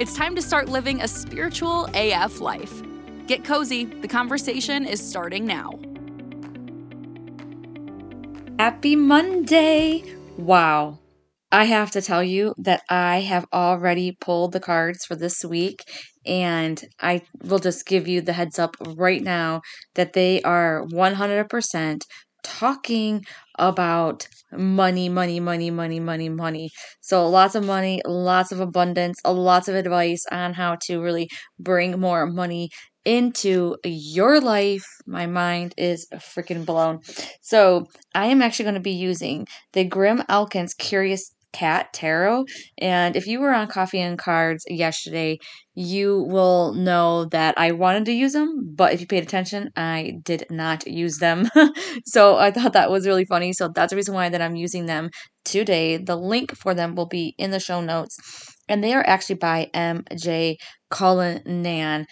It's time to start living a spiritual AF life. Get cozy, the conversation is starting now. Happy Monday! Wow. I have to tell you that I have already pulled the cards for this week, and I will just give you the heads up right now that they are 100% talking about money, money, money, money, money, money. So lots of money, lots of abundance, lots of advice on how to really bring more money into your life. My mind is freaking blown. So I am actually going to be using the Grimalkin's Curious Cat Tarot. And if you were on Coffee and Cards yesterday, you will know that I wanted to use them, but if you paid attention, I did not use them. so I thought that was really funny. So that's the reason why that I'm using them today. The link for them will be in the show notes. And they are actually by MJ Cullinane.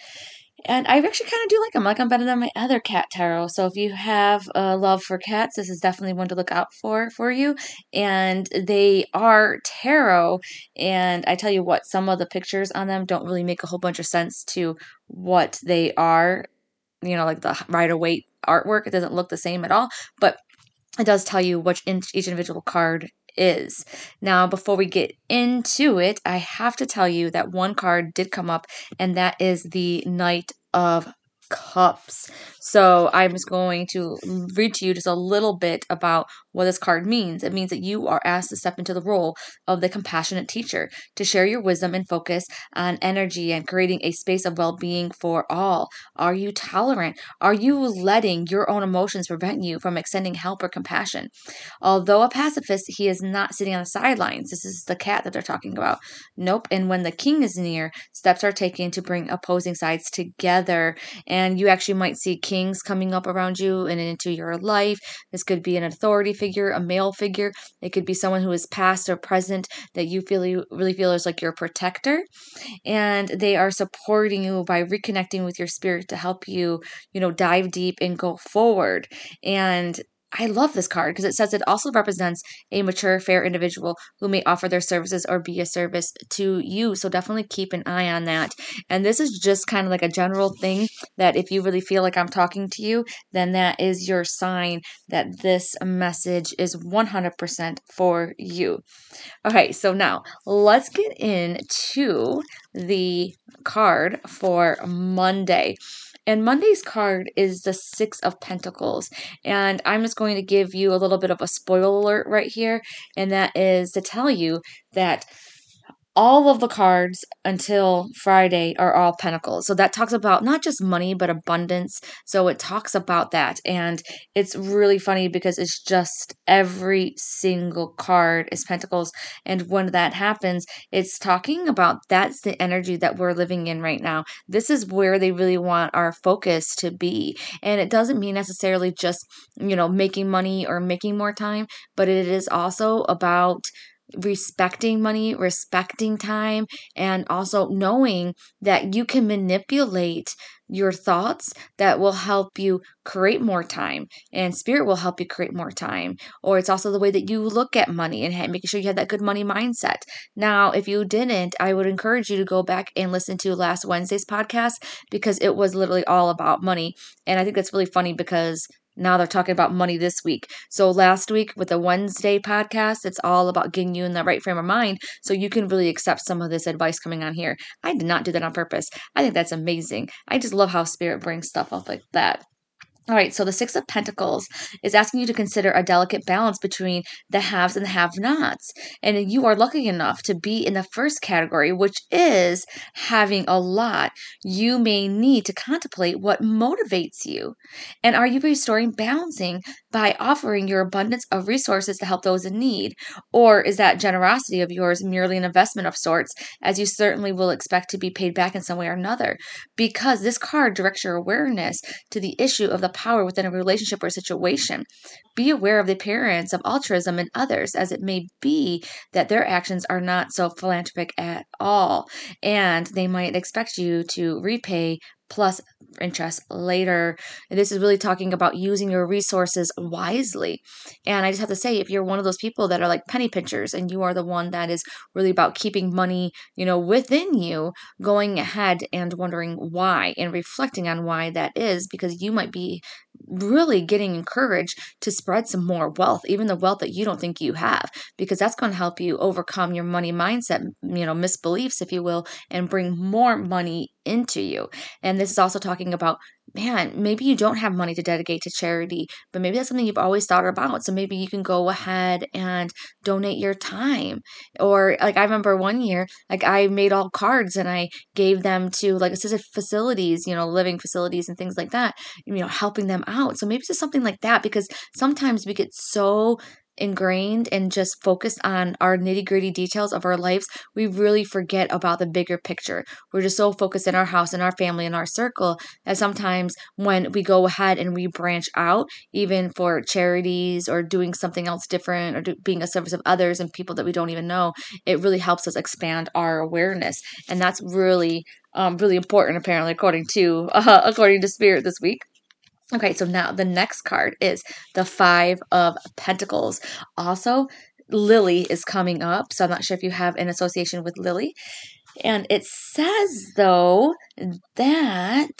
And I actually kind of do like them. Like them better than my other cat tarot. So if you have a love for cats, this is definitely one to look out for for you. And they are tarot. And I tell you what, some of the pictures on them don't really make a whole bunch of sense to what they are. You know, like the Rider Waite artwork. It doesn't look the same at all. But it does tell you which each individual card is. Now, before we get into it, I have to tell you that one card did come up, and that is the Knight of Cups. So I'm just going to read to you just a little bit about what this card means. It means that you are asked to step into the role of the compassionate teacher, to share your wisdom and focus on energy and creating a space of well being for all. Are you tolerant? Are you letting your own emotions prevent you from extending help or compassion? Although a pacifist, he is not sitting on the sidelines. This is the cat that they're talking about. Nope. And when the king is near, steps are taken to bring opposing sides together. And you actually might see kings coming up around you and into your life. This could be an authority figure, a male figure. It could be someone who is past or present that you feel you really feel is like your protector. And they are supporting you by reconnecting with your spirit to help you, you know, dive deep and go forward. And I love this card because it says it also represents a mature, fair individual who may offer their services or be a service to you. So definitely keep an eye on that. And this is just kind of like a general thing that if you really feel like I'm talking to you, then that is your sign that this message is 100% for you. Okay, so now let's get into the card for Monday. And Monday's card is the Six of Pentacles. And I'm just going to give you a little bit of a spoiler alert right here. And that is to tell you that all of the cards until Friday are all pentacles. So that talks about not just money, but abundance. So it talks about that. And it's really funny because it's just every single card is pentacles. And when that happens, it's talking about that's the energy that we're living in right now. This is where they really want our focus to be. And it doesn't mean necessarily just, you know, making money or making more time, but it is also about respecting money, respecting time, and also knowing that you can manipulate your thoughts that will help you create more time and spirit will help you create more time. Or it's also the way that you look at money and making sure you have that good money mindset. Now if you didn't i would encourage you to go back and listen to last wednesday's podcast because it was literally all about money. And i think that's really funny because now they're talking about money this week. So last week with the Wednesday podcast, it's all about getting you in the right frame of mind so you can really accept some of this advice coming on here. I did not do that on purpose. I think that's amazing. I just love how spirit brings stuff up like that. All right, so the Six of Pentacles is asking you to consider a delicate balance between the haves and the have nots. And you are lucky enough to be in the first category, which is having a lot. You may need to contemplate what motivates you. And are you restoring balancing by offering your abundance of resources to help those in need? Or is that generosity of yours merely an investment of sorts, as you certainly will expect to be paid back in some way or another? Because this card directs your awareness to the issue of the power within a relationship or situation. Be aware of the appearance of altruism in others, as it may be that their actions are not so philanthropic at all, and they might expect you to repay plus interest later. And this is really talking about using your resources wisely. And I just have to say, if you're one of those people that are like penny pinchers and you are the one that is really about keeping money, you know, within you, going ahead and wondering why and reflecting on why that is, because you might be really getting encouraged to spread some more wealth, even the wealth that you don't think you have, because that's going to help you overcome your money mindset, you know, misbeliefs, if you will, and bring more money into you. And this is also talking about man, maybe you don't have money to dedicate to charity, but maybe that's something you've always thought about. So maybe you can go ahead and donate your time. Or like I remember one year, like I made all cards and I gave them to like assisted facilities, you know, living facilities and things like that, you know, helping them out. So maybe it's just something like that because sometimes we get so ingrained and just focused on our nitty gritty details of our lives, we really forget about the bigger picture. We're just so focused in our house and our family and our circle that sometimes when we go ahead and we branch out, even for charities or doing something else different or do, being a service of others and people that we don't even know, it really helps us expand our awareness. And that's really, um, really important, apparently, according to uh, according to Spirit this week. Okay, so now the next card is the Five of Pentacles. Also, Lily is coming up, so I'm not sure if you have an association with Lily. And it says, though, that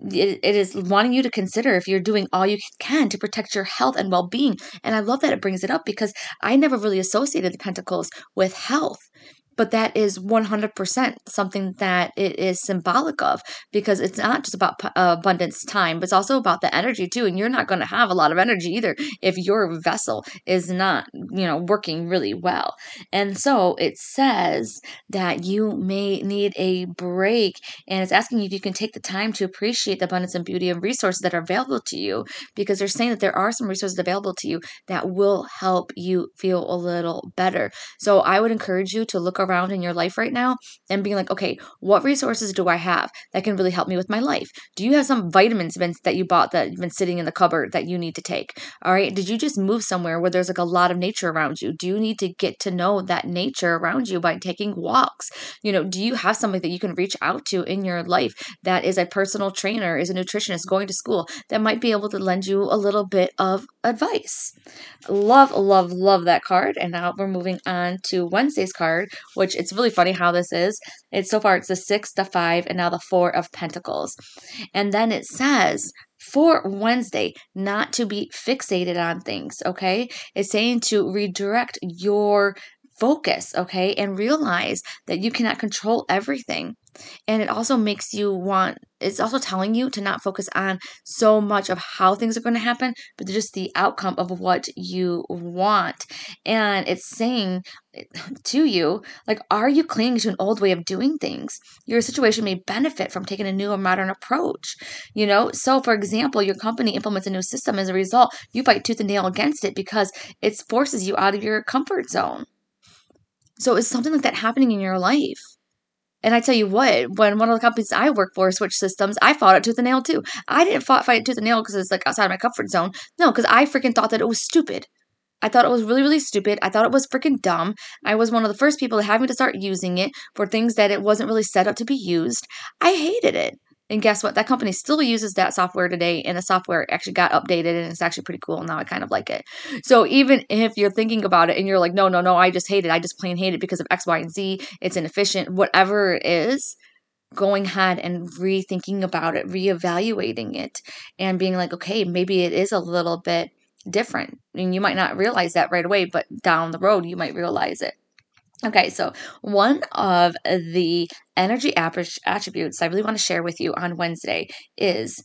it, is wanting you to consider if you're doing all you can to protect your health and well being. And I love that it brings it up because I never really associated the pentacles with health but that is 100% something that it is symbolic of because it's not just about abundance time but it's also about the energy too and you're not going to have a lot of energy either if your vessel is not you know working really well. And so it says that you may need a break and it's asking you if you can take the time to appreciate the abundance and beauty and resources that are available to you because they're saying that there are some resources available to you that will help you feel a little better. So i would encourage you to look around in your life right now and being like, okay, what resources do I have that can really help me with my life? Do you have some vitamins, that you bought that have been sitting in the cupboard that you need to take? All right. Did you just move somewhere where there's like a lot of nature around you? Do you need to get to know that nature around you by taking walks? You know, do you have somebody that you can reach out to in your life that is a personal trainer, is a nutritionist, going to school that might be able to lend you a little bit of advice? Love, love, love that card. And now we're moving on to Wednesday's card, which it's really funny how this is. It's so far it's the six, the five, and now the four of pentacles. And then it says for Wednesday, not to be fixated on things, okay? It's saying to redirect your focus, okay? And realize that you cannot control everything. And it also makes you want, it's also telling you to not focus on so much of how things are going to happen, but just the outcome of what you want. And it's saying eh, to you, like, are you clinging to an old way of doing things? Your situation may benefit from taking a new or modern approach. You know, so for example, your company implements a new system. As a result, you fight tooth and nail against it because it forces you out of your comfort zone. So is something like that happening in your life? And I tell you what, when one of the companies I work for switched systems, I fought it tooth and nail too. I didn't fight, fight it tooth and nail because it's like outside my comfort zone. No, because I freaking thought that it was stupid. I thought it was really, really stupid. I thought it was freaking dumb. I was one of the first people having to start using it for things that it wasn't really set up to be used. I hated it. And guess what? That company still uses that software today, and the software actually got updated, and it's actually pretty cool. Now I kind of like it. So even if you're thinking about it and you're like, no, no, no, I just hate it. I just plain hate it because of X, Y, and Z. It's inefficient. Whatever it is, going ahead and rethinking about it, reevaluating it, and being like, okay, maybe it is a little bit different. And you might not realize that right away, but down the road, you might realize it. Okay, so one of the energy attributes I really want to share with you on Wednesday is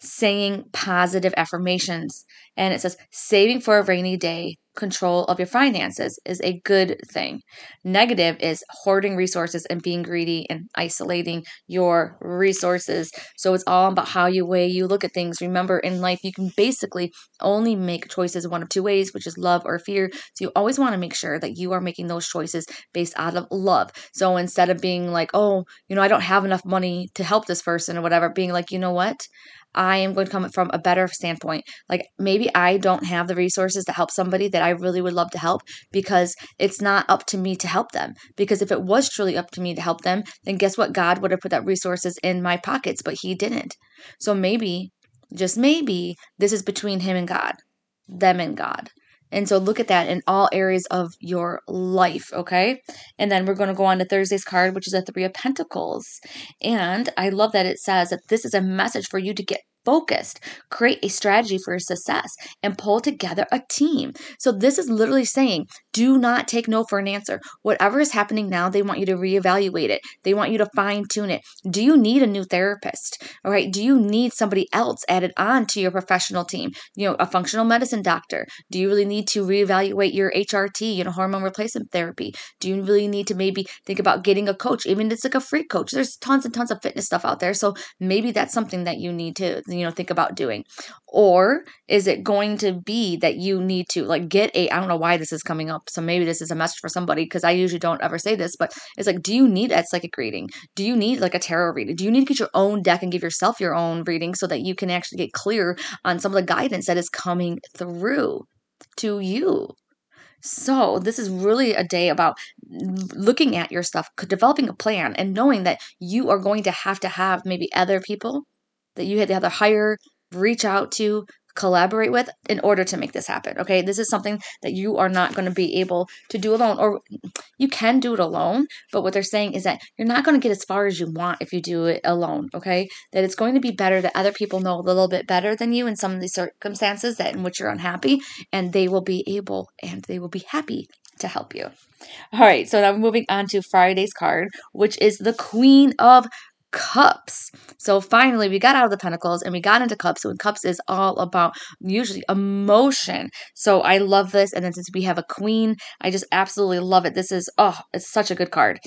saying positive affirmations. And it says, saving for a rainy day, control of your finances is a good thing. Negative is hoarding resources and being greedy and isolating your resources. So it's all about how you weigh, you look at things. Remember, in life, you can basically only make choices one of two ways, which is love or fear. So you always want to make sure that you are making those choices based out of love. So instead of being like, oh, you know, I don't have enough money to help this person or whatever, being like, you know what? I am going to come from a better standpoint. Like maybe I don't have the resources to help somebody that I really would love to help because it's not up to me to help them. Because if it was truly up to me to help them, then guess what? God would have put that resources in my pockets, but He didn't. So maybe, just maybe, this is between Him and God, them and God. And so look at that in all areas of your life, okay? And then we're going to go on to Thursday's card, which is a Three of Pentacles. And I love that it says that this is a message for you to get focused, create a strategy for your success, and pull together a team. So, this is literally saying do not take no for an answer. Whatever is happening now, they want you to reevaluate it. They want you to fine tune it. Do you need a new therapist? All right. Do you need somebody else added on to your professional team? You know, a functional medicine doctor. Do you really need to reevaluate your HRT, you know, hormone replacement therapy? Do you really need to maybe think about getting a coach? Even if it's like a free coach. There's tons and tons of fitness stuff out there. So maybe that's something that you need to, you know, think about doing. Or is it going to be that you need to like get a I don't know why this is coming up so maybe this is a message for somebody because I usually don't ever say this, but it's like, do you need a psychic reading? Do you need like a tarot reading? Do you need to get your own deck and give yourself your own reading so that you can actually get clear on some of the guidance that is coming through to you? So, this is really a day about looking at your stuff, developing a plan, and knowing that you are going to have to have maybe other people that you had to have to hire, reach out to, collaborate with in order to make this happen. Okay. This is something that you are not going to be able to do alone, or you can do it alone. But what they're saying is that you're not going to get as far as you want if you do it alone. Okay. That it's going to be better that other people know a little bit better than you in some of these circumstances that in which you're unhappy, and they will be able and they will be happy to help you. All right, so now we're moving on to Friday's card, which is the Queen of cups. So finally, we got out of the pentacles and we got into cups. So cups is all about usually emotion. So I love this. And then since we have a queen, I just absolutely love it. This is, oh, it's such a good card.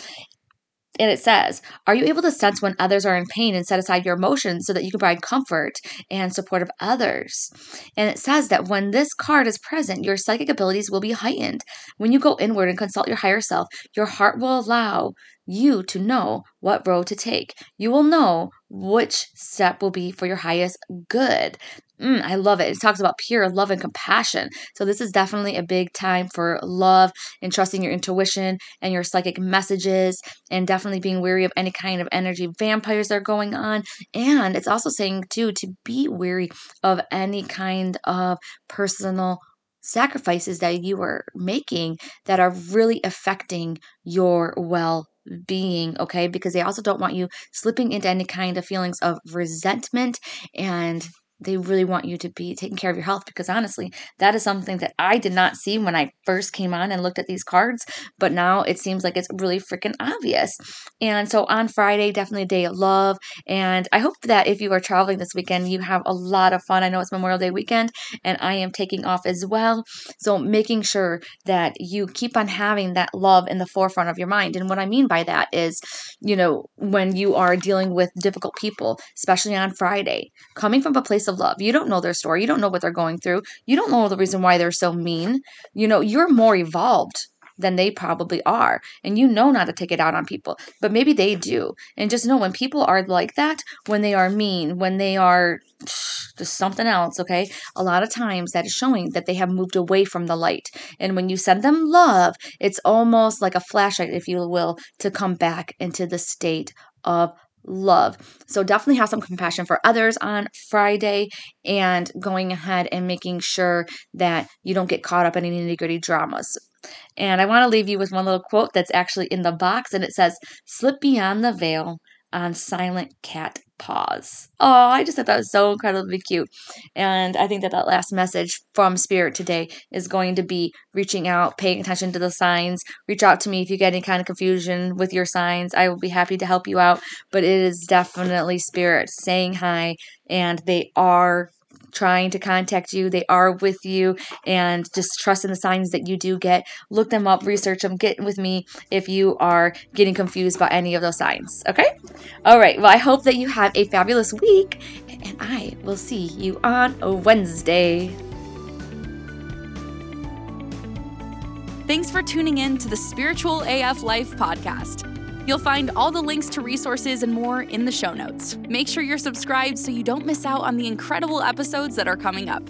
And it says, Are you able to sense when others are in pain and set aside your emotions so that you can provide comfort and support of others? And it says that when this card is present, your psychic abilities will be heightened. When you go inward and consult your higher self, your heart will allow you to know what road to take. You will know which step will be for your highest good. Mm, I love it. It talks about pure love and compassion. So, this is definitely a big time for love and trusting your intuition and your psychic messages, and definitely being wary of any kind of energy vampires that are going on. And it's also saying, too, to be wary of any kind of personal sacrifices that you are making that are really affecting your well being, okay? Because they also don't want you slipping into any kind of feelings of resentment and they really want you to be taking care of your health because honestly, that is something that I did not see when I first came on and looked at these cards, but now it seems like it's really freaking obvious. And so on Friday, definitely a day of love. And I hope that if you are traveling this weekend, you have a lot of fun. I know it's Memorial Day weekend and I am taking off as well. So making sure that you keep on having that love in the forefront of your mind. And what I mean by that is, you know, when you are dealing with difficult people, especially on Friday, coming from a place of love. You don't know their story. You don't know what they're going through. You don't know the reason why they're so mean. You know, you're more evolved than they probably are. And you know not to take it out on people, but maybe they do. And just know when people are like that, when they are mean, when they are just something else, okay? A lot of times that is showing that they have moved away from the light. And when you send them love, it's almost like a flashlight, if you will, to come back into the state of love. So definitely have some compassion for others on Friday and going ahead and making sure that you don't get caught up in any nitty gritty dramas. And I want to leave you with one little quote that's actually in the box and it says, Slip beyond the veil on Silent Cat Paws. Oh, I just thought that was so incredibly cute. And I think that that last message from Spirit today is going to be reaching out, paying attention to the signs. Reach out to me if you get any kind of confusion with your signs. I will be happy to help you out. But it is definitely Spirit saying hi, and they are trying to contact you. They are with you and just trust in the signs that you do get. Look them up, research them, get with me if you are getting confused by any of those signs. Okay? All right. Well, I hope that you have a fabulous week and I will see you on Wednesday. Thanks for tuning in to the Spiritual AF Life podcast. You'll find all the links to resources and more in the show notes. Make sure you're subscribed so you don't miss out on the incredible episodes that are coming up.